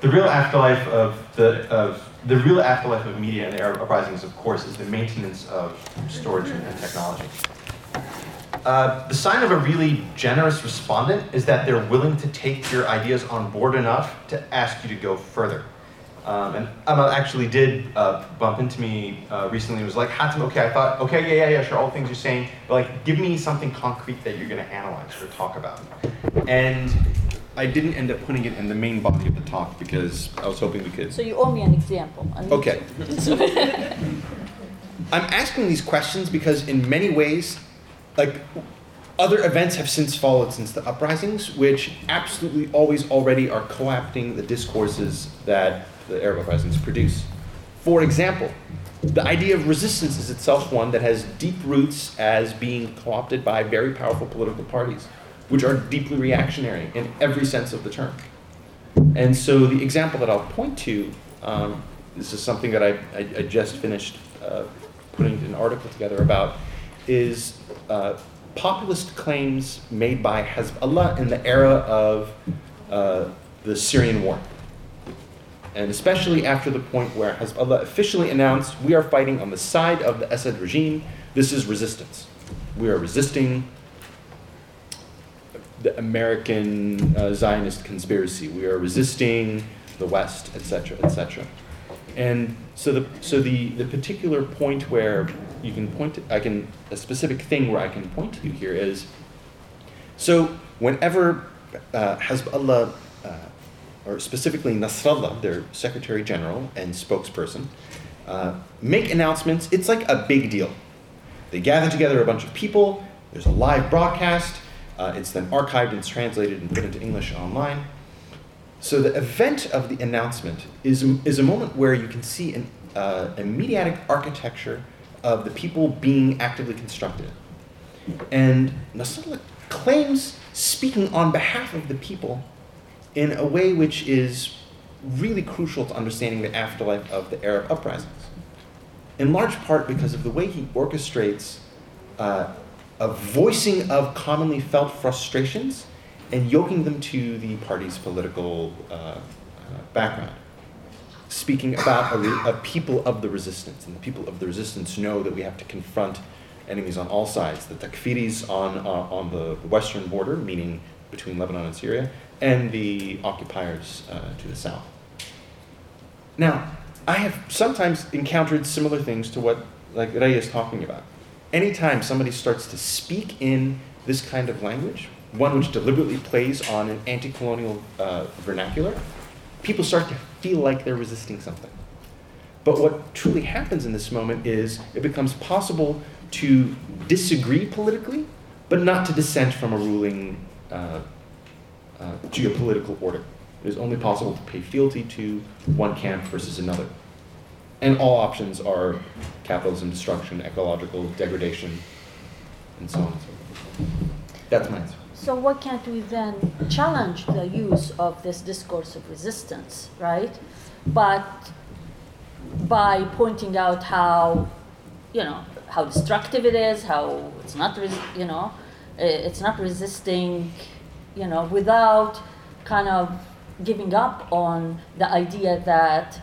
The real afterlife of the of the real afterlife of media and the Arab uprisings, of course, is the maintenance of storage and technology. Uh, the sign of a really generous respondent is that they're willing to take your ideas on board enough to ask you to go further. Um, and Amal actually did uh, bump into me uh, recently and was like, Hatim, okay, I thought, okay, yeah, yeah, yeah, sure, all the things you're saying, but like, give me something concrete that you're going to analyze or talk about. And I didn't end up putting it in the main body of the talk because I was hoping we could. So you owe me an example. Okay. I'm asking these questions because, in many ways, like other events have since followed since the uprisings, which absolutely always already are co-opting the discourses that the Arab uprisings produce. For example, the idea of resistance is itself one that has deep roots as being co-opted by very powerful political parties which are deeply reactionary in every sense of the term. And so the example that I'll point to, um, this is something that I, I, I just finished uh, putting an article together about, is uh, populist claims made by Hezbollah in the era of uh, the Syrian war. And especially after the point where Hezbollah officially announced, we are fighting on the side of the Assad regime, this is resistance. We are resisting the American uh, Zionist conspiracy. We are resisting the West, etc., etc. And so the so the the particular point where you can point to, I can a specific thing where I can point to here is so whenever uh, Hezbollah uh, or specifically Nasrallah, their Secretary General and spokesperson, uh, make announcements, it's like a big deal. They gather together a bunch of people. There's a live broadcast uh, it's then archived and translated and put into English online. So the event of the announcement is, is a moment where you can see an, uh, a mediatic architecture of the people being actively constructed. And Nasrallah claims speaking on behalf of the people in a way which is really crucial to understanding the afterlife of the Arab uprisings. In large part because of the way he orchestrates uh, a voicing of commonly felt frustrations and yoking them to the party's political uh, uh, background. Speaking about a, a, people of the resistance, and the people of the resistance know that we have to confront enemies on all sides the Takfiris on, uh, on the western border, meaning between Lebanon and Syria, and the occupiers uh, to the south. Now, I have sometimes encountered similar things to what like Ray is talking about anytime somebody starts to speak in this kind of language, one which deliberately plays on an anti colonial uh, vernacular, people start to feel like they're resisting something. But what truly happens in this moment is it becomes possible to disagree politically, but not to dissent from a ruling uh, uh, geopolitical order. It is only possible to pay fealty to one camp versus another. And all options are capitalism, destruction, ecological degradation, and so on and so forth. That's my answer. So why can't we then challenge the use of this discourse of resistance, right? But by pointing out how, you know, how destructive it is, how it's not, you know, it's not resisting, you know, without kind of giving up on the idea that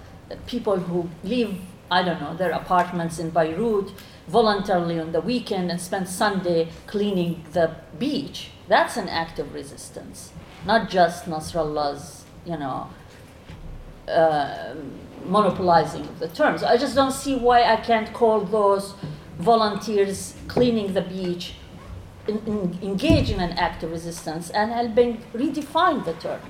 people who leave, I don't know, their apartments in Beirut voluntarily on the weekend and spend Sunday cleaning the beach. That's an act of resistance, not just Nasrallah's, you know, uh, monopolizing of the terms. I just don't see why I can't call those volunteers cleaning the beach in, in, engage in an act of resistance and helping redefine the term.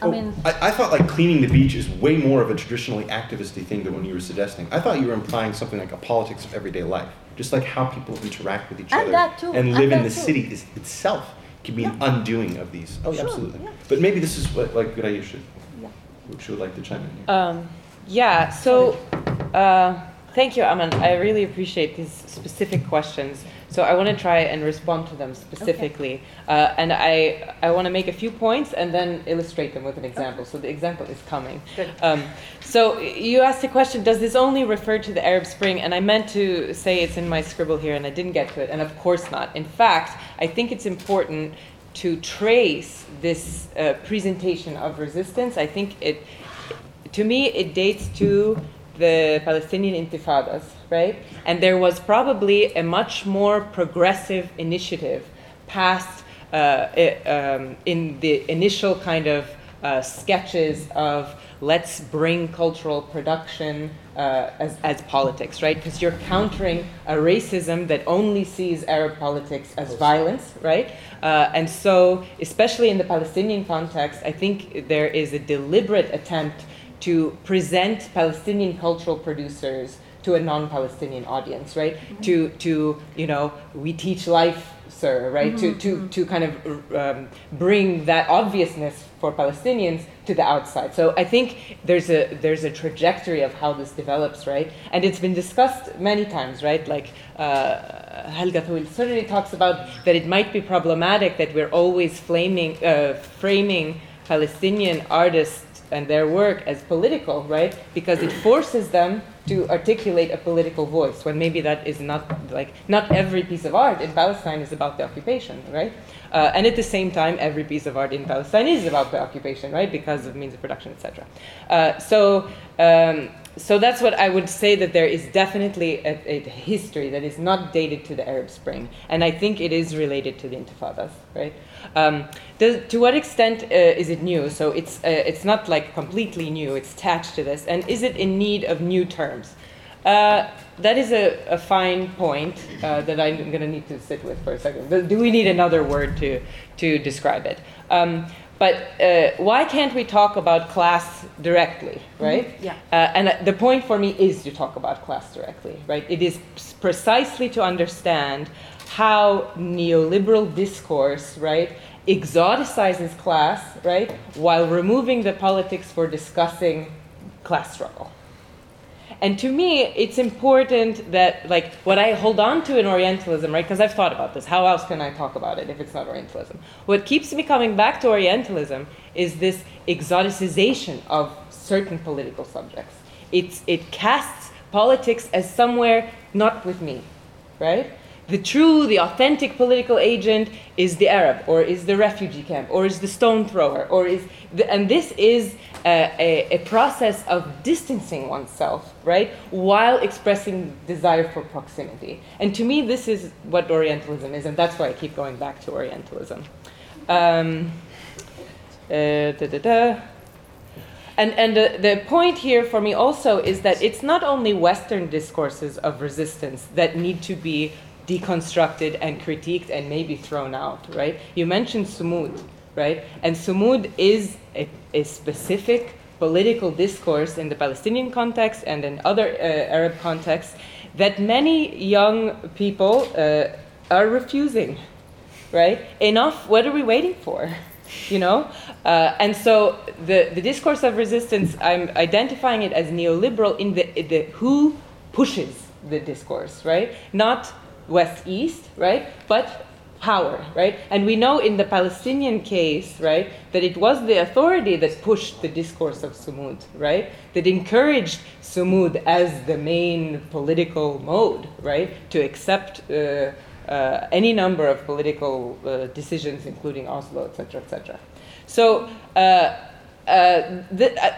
I mean, I, I, thought like cleaning the beach is way more of a traditionally activisty thing than when you were suggesting. I thought you were implying something like a politics of everyday life, just like how people interact with each and other and live and in the too. city is, itself can be yeah. an undoing of these. Oh, sure, absolutely. Yeah. But maybe this is what like Gudaya should, yeah. should like to chime in. Here. Um, yeah. So. Uh, Thank you, Amal. I really appreciate these specific questions. So I want to try and respond to them specifically. Okay. Uh, and I, I want to make a few points and then illustrate them with an example. Okay. So the example is coming. Um, so you asked the question, does this only refer to the Arab Spring? And I meant to say it's in my scribble here and I didn't get to it. And of course not. In fact, I think it's important to trace this uh, presentation of resistance. I think it, to me, it dates to the Palestinian intifadas, right? And there was probably a much more progressive initiative passed uh, it, um, in the initial kind of uh, sketches of let's bring cultural production uh, as, as politics, right? Because you're countering a racism that only sees Arab politics as violence, right? Uh, and so, especially in the Palestinian context, I think there is a deliberate attempt to present Palestinian cultural producers to a non-Palestinian audience, right? Mm-hmm. To to you know, we teach life, sir, right? Mm-hmm. To to mm-hmm. to kind of um, bring that obviousness for Palestinians to the outside. So I think there's a there's a trajectory of how this develops, right? And it's been discussed many times, right? Like uh, Helga Tawil talks about that it might be problematic that we're always flaming, uh, framing Palestinian artists and their work as political, right? Because it forces them to articulate a political voice when maybe that is not like not every piece of art in Palestine is about the occupation, right? Uh, and at the same time, every piece of art in Palestine is about the occupation, right? Because of means of production, etc. Uh, so. Um, so that's what I would say that there is definitely a, a, history that is not dated to the Arab Spring, and I think it is related to the Intifadas, right? Um, does, to what extent uh, is it new? So it's uh, it's not like completely new; it's attached to this, and is it in need of new terms? Uh, that is a, a fine point uh, that I'm going to need to sit with for a second. But do we need another word to to describe it? Um, but uh, why can't we talk about class directly, mm-hmm. right? Mm-hmm. Yeah. Uh, and the point for me is to talk about class directly, right? It is precisely to understand how neoliberal discourse, right, exoticizes class, right, while removing the politics for discussing class struggle. And to me, it's important that, like, what I hold on to in Orientalism, right? Because I've thought about this. How else can I talk about it if it's not Orientalism? What keeps me coming back to Orientalism is this exoticization of certain political subjects. It's, it casts politics as somewhere not with me, right? The true, the authentic political agent is the Arab, or is the refugee camp, or is the stone thrower, or is, the, and this is a, a, a, process of distancing oneself, right, while expressing desire for proximity. And to me, this is what Orientalism is, and that's why I keep going back to Orientalism. Um, uh, da, da, da. And, and the, the point here for me also is that it's not only Western discourses of resistance that need to be deconstructed and critiqued and maybe thrown out, right? You mentioned Sumud, right? And Sumud is a, a specific political discourse in the Palestinian context and in other uh, Arab contexts that many young people uh, are refusing, right? Enough, what are we waiting for? You know? Uh, and so the, the discourse of resistance, I'm identifying it as neoliberal in the, the who pushes the discourse, right? Not west east, right? But power, right? And we know in the Palestinian case, right, that it was the authority that pushed the discourse of Sumud, right? That encouraged Sumud as the main political mode, right? To accept uh, uh, any number of political uh, decisions, including Oslo, etc., etc. So. Uh, uh, the, uh,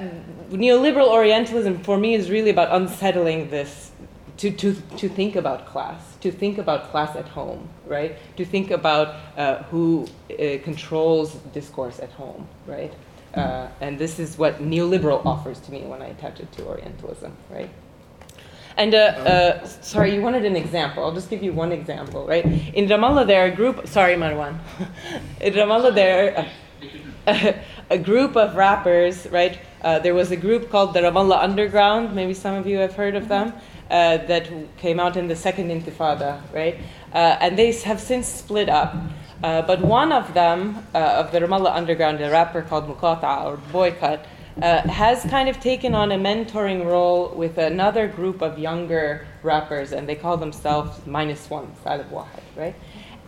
neoliberal Orientalism for me is really about unsettling this to, to, to think about class, to think about class at home, right? To think about uh, who uh, controls discourse at home, right? Uh, and this is what neoliberal offers to me when I attach it to Orientalism, right? And uh, uh, sorry, you wanted an example. I'll just give you one example, right? In Ramallah, there are a group. Sorry, Marwan. In Ramallah, there are a, group of rappers, right? Uh, there was a group called the Ramallah Underground. Maybe some of you have heard of them uh, that came out in the second Intifada, right? Uh, and they have since split up. Uh, but one of them, uh, of the Ramallah Underground, a rapper called Muqata or Boycott, uh, has kind of taken on a mentoring role with another group of younger rappers, and they call themselves Minus One, Salib Wahed, right?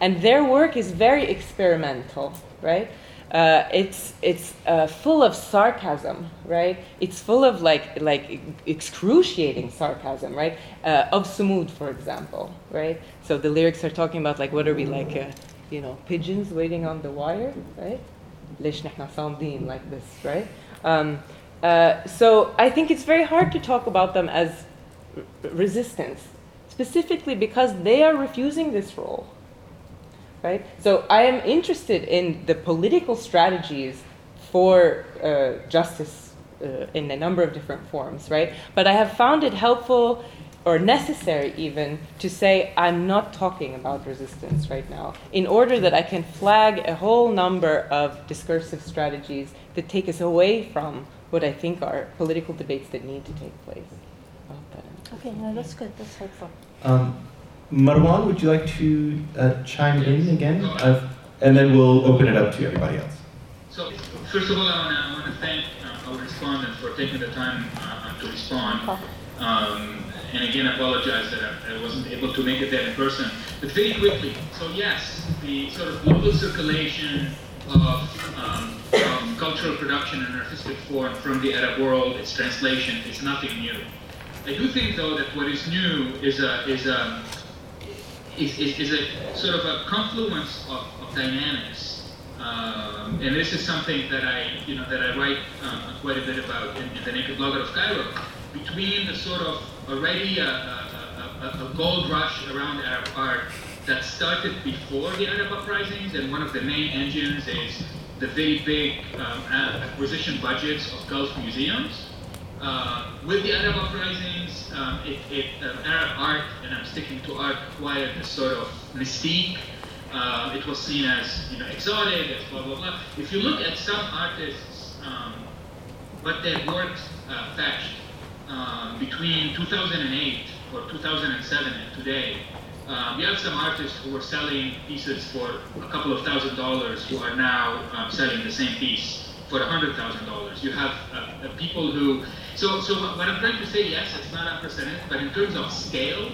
And their work is very experimental, right? uh, it's it's uh, full of sarcasm, right? It's full of like like excruciating sarcasm, right? Uh, of Sumud, for example, right? So the lyrics are talking about like what are we like, uh, you know, pigeons waiting on the wire, right? like this, right? Um, uh, so I think it's very hard to talk about them as r- resistance, specifically because they are refusing this role right? So I am interested in the political strategies for uh, justice uh, in a number of different forms, right? But I have found it helpful or necessary even to say I'm not talking about resistance right now in order that I can flag a whole number of discursive strategies that take us away from what I think are political debates that need to take place. Okay, no, that's good. That's helpful. Um, Marwan, would you like to uh, chime in again? Uh, and then we'll open it up to everybody else. So, first of all, I want to thank uh, our respondent for taking the time uh, to respond. Um, and again, I apologize that I, I, wasn't able to make it there in person. But very quickly, so yes, the sort of global circulation of, um, of cultural production and artistic form from the Arab world, its translation, is nothing new. I do think, though, that what is new is a, is a, is, is, is a sort of a confluence of, of dynamics. Um, and this is something that I, you know, that I write um, quite a bit about in, in, the Naked Blogger of Cairo. Between the sort of already a, a, a, gold rush around Arab art that started before the Arab uprisings, and one of the main engines is the very big um, acquisition budgets of Gulf museums. Uh, with the Arab uprisings, um, it, it, uh, Arab art, and I'm sticking to art, acquired this sort of mystique. Uh, it was seen as you know exotic, as blah blah blah. If you look at some artists, um, what their works uh, fetched um, between 2008 or 2007 and today, um, you have some artists who were selling pieces for a couple of thousand dollars who are now um, selling the same piece for a hundred thousand dollars. You have uh, people who so, so what I'm trying to say, yes, it's not unprecedented, but in terms of scale,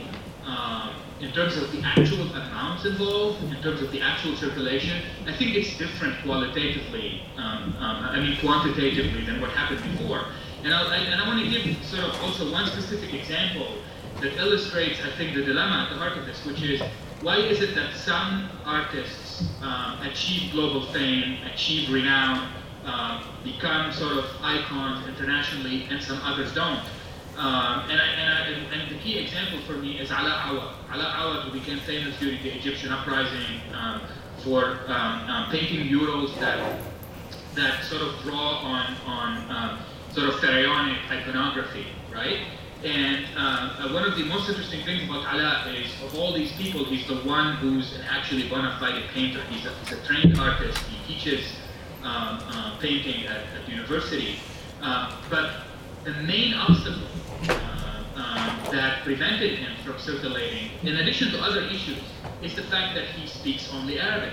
um, in terms of the actual amounts involved, in terms of the actual circulation, I think it's different qualitatively, um, um, I mean quantitatively than what happened before. And I, and I want to give sort of also one specific example that illustrates, I think, the dilemma at the heart of this, which is why is it that some artists um, achieve global fame, achieve renown, um, become sort of icons internationally, and some others don't. Um, and, I, and, I, and, the key example for me is Ala Awad. Ala Awad, who became famous during the Egyptian uprising um, for um, painting murals that that sort of draw on on sort of pharaonic iconography, right? And uh, one of the most interesting things about Ala is, of all these people, he's the one who's actually bona fide painter. He's a, he's a trained artist. He teaches um, uh, painting at, at university. Uh, but the main obstacle uh, um, that prevented him from circulating, in addition to other issues, is the fact that he speaks only Arabic.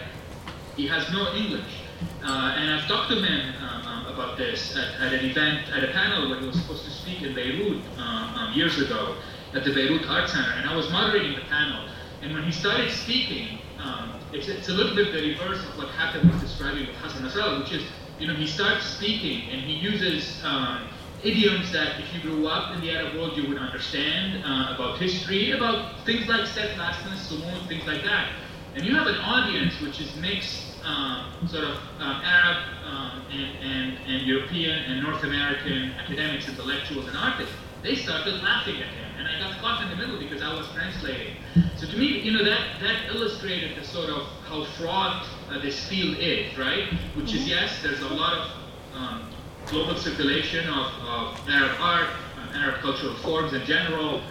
He has no English. Uh, and I've talked to him um, um, about this at, at, an event, at a panel where he was supposed to speak in Beirut uh, um, years ago at the Beirut Art Center. And I was moderating the panel. And when he started speaking, um, it's, it's a little bit the reverse of what happened with describing with Hassan Nasrallah, which is, you know, he starts speaking and he uses um, idioms that if you grew up in the Arab world, you would understand uh, about history, about things like steadfastness, sumud, things like that. And you have an audience which is mixed, um, sort of um, Arab um, and, and, and European and North American academics, intellectuals, and artists. They started laughing at him and I got caught in the middle because I was translating. So to me, you know, that, that illustrated the sort of how fraught uh, this field is, right? Which is, yes, there's a lot of um, global circulation of, of Arab art, uh, Arab cultural forms in general,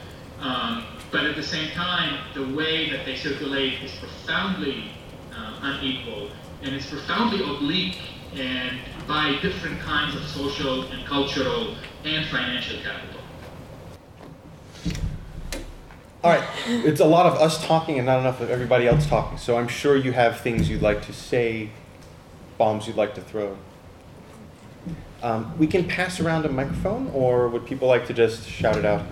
um, but at the same time, the way that they circulate is profoundly uh, unequal and it's profoundly oblique and by different kinds of social and cultural and financial capital. All right, it's a lot of us talking and not enough of everybody else talking. So I'm sure you have things you'd like to say, bombs you'd like to throw. Um, we can pass around a microphone, or would people like to just shout it out?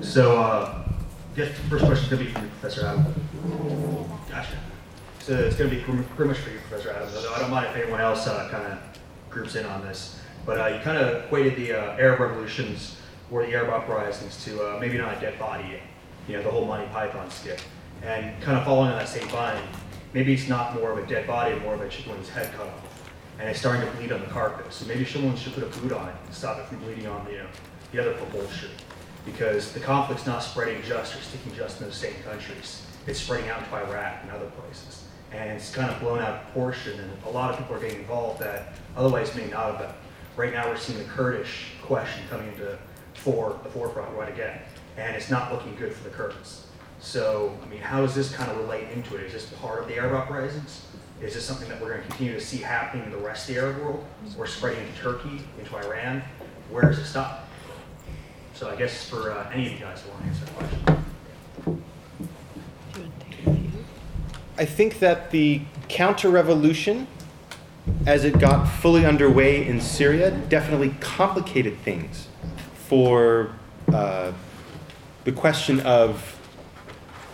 So, uh, I guess the first question is going to be from Professor Adam. Gotcha. So it's going to be pretty much for you, Professor Adams. Although I don't mind if anyone else uh, kind of groups in on this. But uh, you kind of equated the uh, Arab revolutions or the Arab uprisings to uh, maybe not a dead body, you know, the whole Monty Python skit. And kind of following on that same line, maybe it's not more of a dead body, more of a chicken with head cut off. And it's starting to bleed on the carpet. So maybe someone should put a boot on it and stop it from bleeding on you know, the other football shoe. Because the conflict's not spreading just or sticking just in those same countries. It's spreading out to Iraq and other places and it's kind of blown out of proportion, and a lot of people are getting involved that otherwise may not have been. Right now, we're seeing the Kurdish question coming into for the forefront right again, and it's not looking good for the Kurds. So, I mean, how does this kind of relate into it? Is this part of the Arab uprisings? Is this something that we're going to continue to see happening in the rest of the Arab world, or spreading into Turkey, into Iran? Where does it stop? So, I guess for uh, any of you guys who want to answer that question. I think that the counter revolution, as it got fully underway in Syria, definitely complicated things for uh, the question of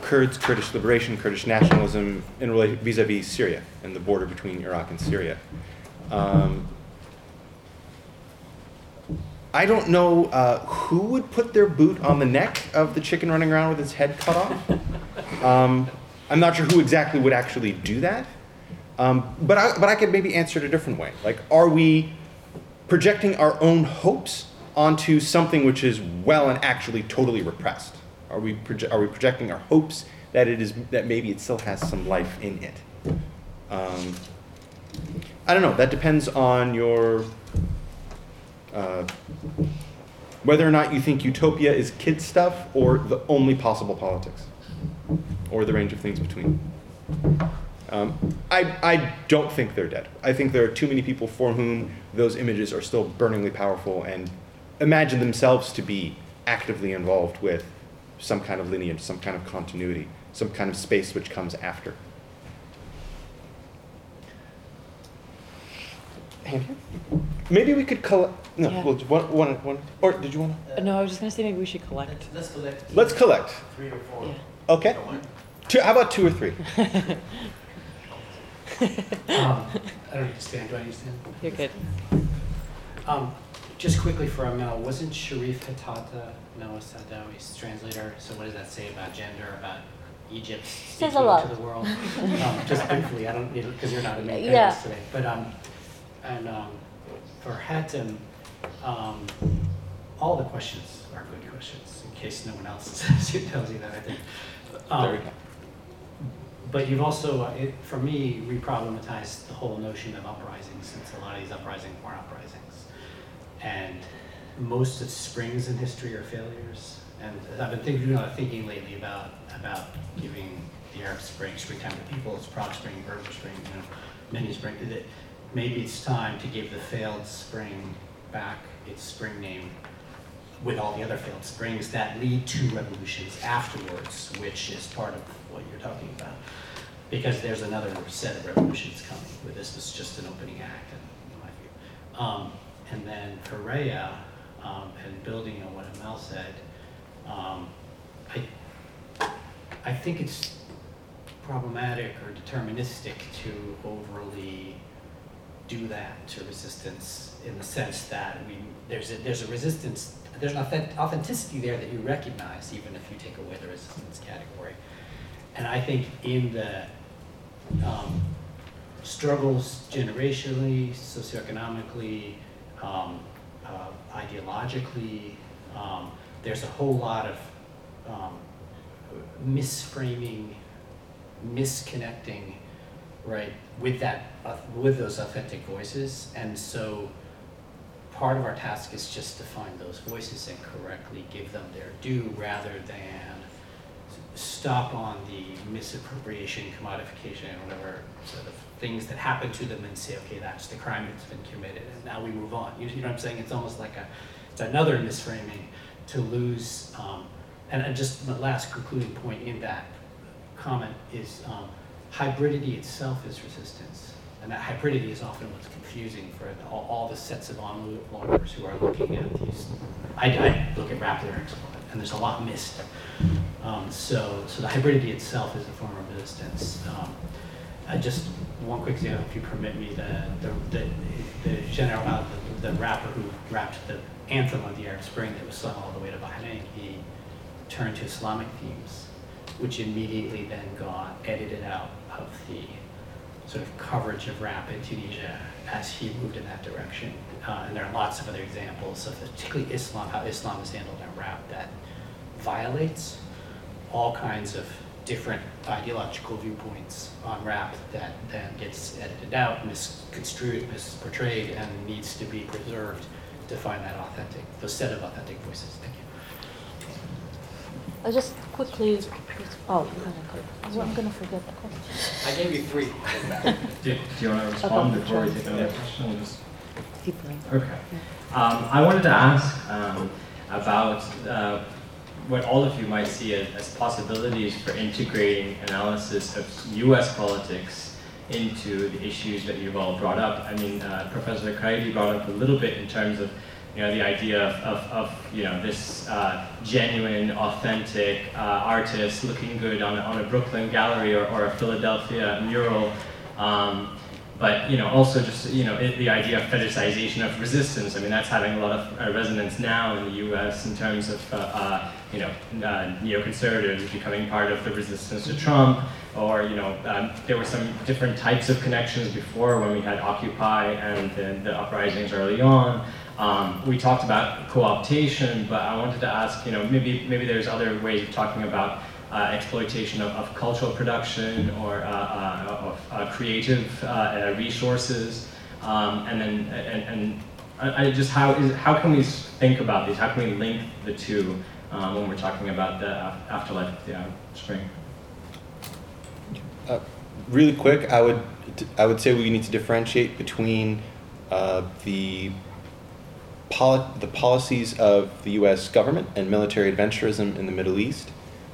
Kurds, Kurdish liberation, Kurdish nationalism in relation vis a vis Syria and the border between Iraq and Syria. Um, I don't know uh, who would put their boot on the neck of the chicken running around with its head cut off. Um, I'm not sure who exactly would actually do that. Um, but, I, but I could maybe answer it a different way. Like, are we projecting our own hopes onto something which is well and actually totally repressed? Are we, proje- are we projecting our hopes that it is that maybe it still has some life in it? Um, I don't know. That depends on your uh, whether or not you think utopia is kid stuff or the only possible politics or the range of things between. Um, I, I don't think they're dead. I think there are too many people for whom those images are still burningly powerful and imagine themselves to be actively involved with some kind of lineage, some kind of continuity, some kind of space which comes after. Maybe we could collect. No, Yeah. well, one, one, one, or did you want to? No, I was just gonna say maybe we should collect. Let's collect Let's collect. three or four. Yeah. Okay. Two, how about two or three? Um, I don't understand, do I understand? You're good. Um, just quickly for a minute, wasn't Sharif Hetata Nawal Sadawi's translator? So what does that say about gender, about Egypt Says a speaking lot. to the world? Um, just briefly, I don't, need because you're not in the Yeah. today, but, um, and, um, for Hatim, um, all the questions are good questions, in case no one else tells you that, I think. Um, Very good. But you've also, uh, it, for me, re-problematized the whole notion of uprisings, since a lot of these uprisings weren't uprisings. And most of springs in history are failures. And I've been thinking, lot of thinking lately about, about giving the Arab Spring, springtime to people, it's Prague Spring, Berber Spring, you know, many spring, maybe it's time to give the failed spring back its spring name with all the other failed springs that lead to revolutions afterwards, which is part of what you're talking about. Because there's another set of revolutions coming, this was just an opening act, in my view. Um, and then for Rayya, um, and building on what Amal said, um, I, I think it's problematic or deterministic to overly do that to resistance in the sense that we, there's a, there's a resistance, there's an authentic, authenticity there that you recognize even if you take away the resistance category. And I think in the um, struggles generationally, socioeconomically, um, uh, ideologically, um, there's a whole lot of um, misframing, misconnecting, right, with that, uh, with those authentic voices. And so part of our task is just to find those voices and correctly give them their due rather than stop on the misappropriation, commodification, whatever sort of things that happen to them and say, okay, that's the crime that's been committed, and now we move on. You, know what I'm saying? It's almost like a, it's another misframing to lose. Um, and, just the last concluding point in that comment is um, hybridity itself is resistance. And that hybridity is often what's confusing for all, all the sets of onlookers who are looking at these. I, I look at rap lyrics, and there's a lot missed. Um, so, so the hybridity itself is a form of resistance. Um, just one quick example, if you permit me, the, the, the, the general, uh, the, the rapper who rapped the anthem of the Arab Spring that was sung all the way to Bahrain, he turned to Islamic themes, which immediately then got edited out of the sort of coverage of rap in Tunisia as he moved in that direction. Uh, and there are lots of other examples of particularly Islam, how Islam is handled in rap that violates all kinds of different ideological viewpoints on rap that then gets edited out, misconstrued, misportrayed, and needs to be preserved to find that authentic, the set of authentic voices. Thank you. I just quickly, oh, you're gonna. I'm gonna forget the question. I gave you three. Do, do you want to respond Okay. before we take another question? Just- Keep going. Okay. Um, I wanted to ask um, about uh, what all of you might see as, as possibilities for integrating analysis of U.S. politics into the issues that you've all brought up. I mean, uh, Professor Kraidy brought up a little bit in terms of you know the idea of, of, of you know this uh, genuine, authentic uh, artist looking good on on a Brooklyn gallery or, or a Philadelphia mural. Um, but you know also just you know it, the idea of fetishization of resistance. I mean that's having a lot of uh, resonance now in the U.S. in terms of uh, uh, you know uh, neoconservatives becoming part of the resistance to Trump, or you know um, there were some different types of connections before when we had Occupy and the, the uprisings early on. Um, we talked about co-optation, but I wanted to ask you know maybe maybe there's other ways of talking about uh, exploitation of, of cultural production or uh, uh, of uh, creative resources, um, and then and, and I, I just how is how can we think about these? How can we link the two um, when we're talking about the afterlife of the Arab Spring? Really quick, I would I would say we need to differentiate between uh, the poli- the policies of the U.S. government and military adventurism in the Middle East,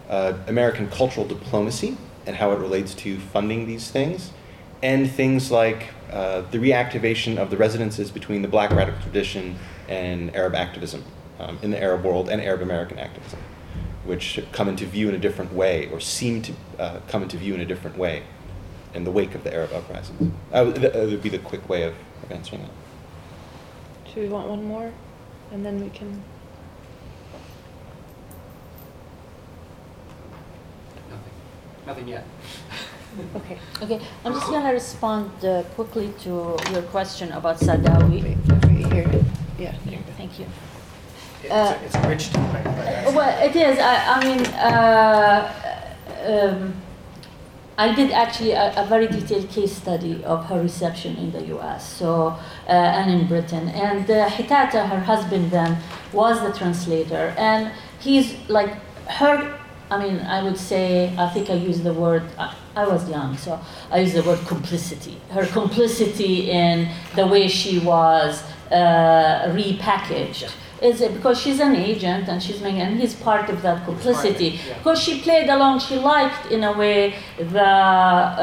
uh, American cultural diplomacy and how it relates to funding these things, and things like uh, the reactivation of the resonances between the Black radical tradition and Arab activism um, in the Arab world and Arab American activism, which come into view in a different way or seem to uh, come into view in a different way in the wake of the Arab uprisings. Uh, that would be the quick way of answering that. Do we want one more? And then we can. Nothing yet. Okay. Okay, I'm just gonna respond uh, quickly to your question about Sadawi. Wait, right here. Yeah. Yeah, Thank you. It's, Uh, a, it's a rich topic. but- Well, it is. I, I mean, uh, um, I did actually a, a very detailed case study of her reception in the U.S. So uh, and in Britain, and uh, Hetata, her husband, then was the translator, and he's like her. I mean, I would say, I think I used the word. I, I was young, so I used the word complicity. Her complicity in the way she was uh, repackaged is it because she's an agent and she's making, and he's part of that complicity. yeah. Because she played along, she liked in a way the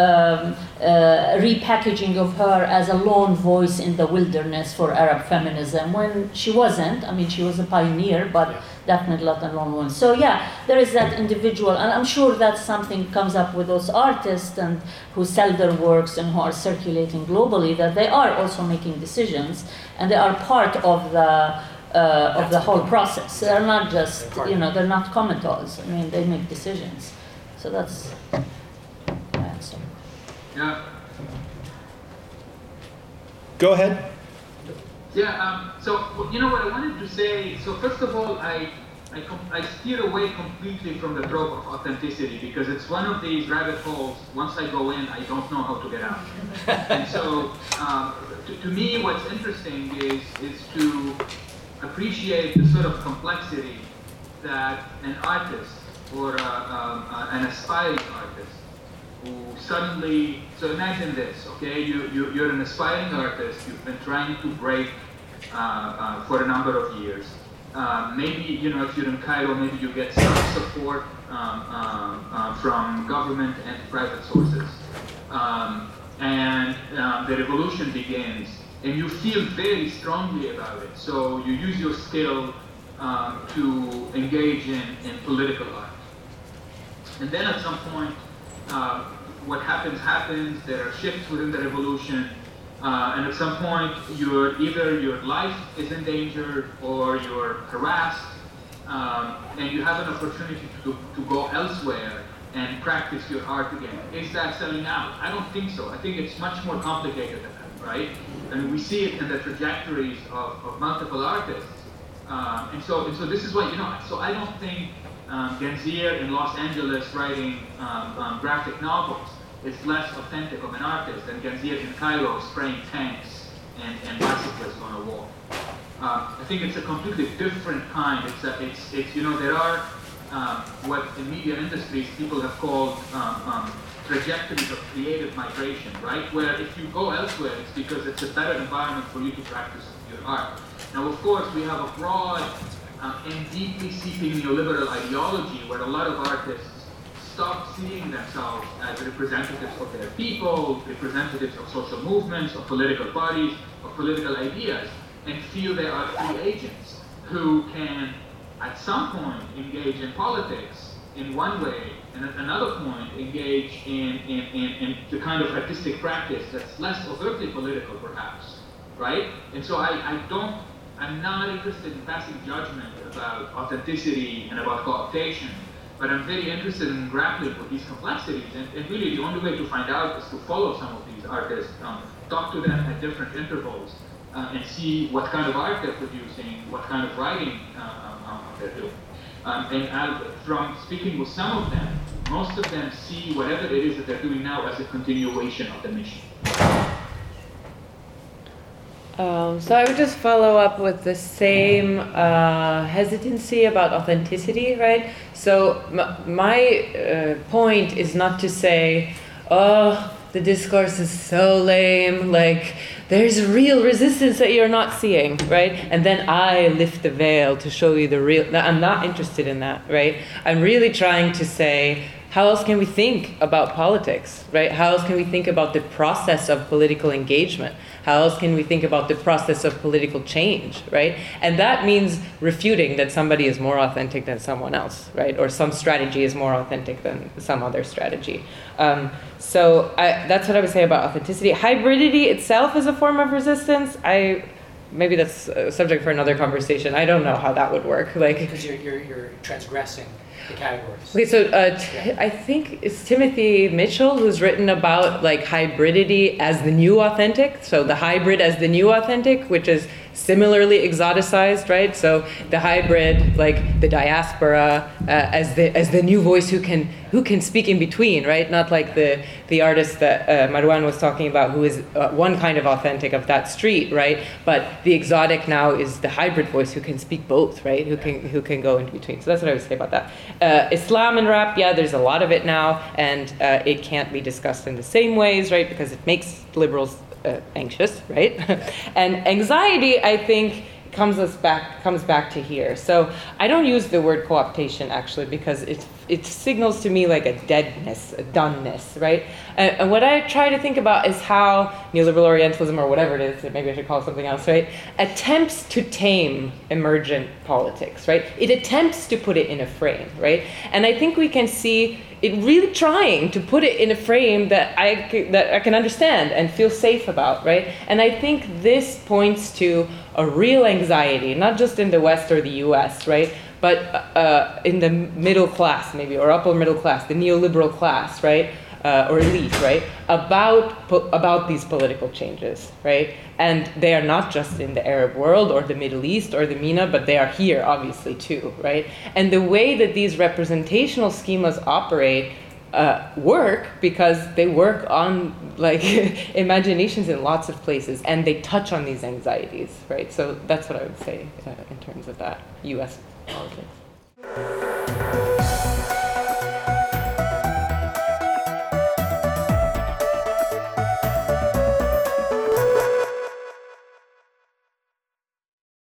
um, uh, repackaging of her as a lone voice in the wilderness for Arab feminism when she wasn't. I mean, she was a pioneer, but Yeah. Definitely not a lone one. So yeah, there is that individual, and I'm sure that something comes up with those artists and who sell their works and who are circulating globally that they are also making decisions and they are part of the uh, of the whole process. They're not just you know they're not commentators. I mean, they make decisions. So that's my answer. Yeah, Go ahead. Yeah, um, so you know what I wanted to say. So first of all, I I, com- I steer away completely from the trope of authenticity because it's one of these rabbit holes. Once I go in, I don't know how to get out. and so, um, to, to me, what's interesting is is to appreciate the sort of complexity that an artist or uh, um, uh, an aspiring who suddenly so imagine this okay you, you you're an aspiring artist you've been trying to break uh, uh, for a number of years uh, maybe you know if you're in Cairo maybe you get some support um, um, uh, from government and private sources um, and um, the revolution begins, and you feel very strongly about it. So you use your skill um, to engage in, in political art. And then at some point, uh, what happens happens. There are shifts within the revolution, uh, and at some point, your either your life is endangered or you're harassed, um, and you have an opportunity to, to go elsewhere and practice your art again. Is that selling out? I don't think so. I think it's much more complicated than that, right? And we see it in the trajectories of, of multiple artists. Um, and so, and so this is what you know. So I don't think um, in Los Angeles writing um, um, graphic novels is less authentic of an artist than Ganzeer in Cairo spraying tanks and, and bicyclists on a wall. Um, I think it's a completely different kind. It's, a, it's, it's you know, there are um, what in media industries people have called um, um, trajectories of creative migration, right? Where if you go elsewhere, it's because it's a better environment for you to practice your art. Now, of course, we have a broad uh, and deeply seeping neoliberal ideology where a lot of artists stop seeing themselves as representatives of their people, representatives of social movements, of political parties, of political ideas, and feel they are free agents who can, at some point, engage in politics in one way, and at another point, engage in, in, in, in the kind of artistic practice that's less overtly political, perhaps, right? And so I, I don't I'm not interested in passing judgment about authenticity and about cooptation, but I'm very interested in grappling with these complexities. And, and really, the only way to find out is to follow some of these artists, um, talk to them at different intervals, uh, and see what kind of art they're producing, what kind of writing um, they're doing. Um, and I, from speaking with some of them, most of them see whatever it is that they're doing now as a continuation of the mission. Um, so I would just follow up with the same uh, hesitancy about authenticity, right? So my uh, point is not to say, oh, the discourse is so lame, like there's real resistance that you're not seeing, right? And then I lift the veil to show you the real. I'm not interested in that, right? I'm really trying to say, how else can we think about politics, right? How else can we think about the process of political engagement? How else can we think about the process of political change, right? And that means refuting that somebody is more authentic than someone else, right? Or some strategy is more authentic than some other strategy. Um, so I, that's what I would say about authenticity. Hybridity itself is a form of resistance. I maybe that's a subject for another conversation. I don't know how that would work. Like because you're you're, you're transgressing the categories. Okay, so uh, t- I think it's Timothy Mitchell who's written about like hybridity as the new authentic. So the hybrid as the new authentic, which is similarly exoticized, right? So the hybrid, like the diaspora, uh, as the as the new voice who can who can speak in between, right? Not like the the artist that uh, Marwan was talking about, who is uh, one kind of authentic of that street, right? But the exotic now is the hybrid voice who can speak both, right? Who can who can go in between. So that's what I would say about that. Uh, Islam and rap, yeah, there's a lot of it now, and uh, it can't be discussed in the same ways, right? Because it makes liberals uh, anxious, right? and anxiety, I think, comes us back comes back to here. So I don't use the word co-optation actually because it it signals to me like a deadness, a doneness, right? And, and, what I try to think about is how neoliberal Orientalism or whatever it is, maybe I should call it something else, right? Attempts to tame emergent politics, right? It attempts to put it in a frame, right? And I think we can see it really trying to put it in a frame that I that I can understand and feel safe about, right? And I think this points to a real anxiety, not just in the West or the U.S., right? But uh, in the middle class, maybe, or upper middle class, the neoliberal class, right? Uh, or elite, right, about po- about these political changes, right? And they are not just in the Arab world or the Middle East or the MENA, but they are here, obviously, too, right? And the way that these representational schemas operate uh, work because they work on like imaginations in lots of places and they touch on these anxieties, right? So that's what I would say uh, in terms of that U.S. politics.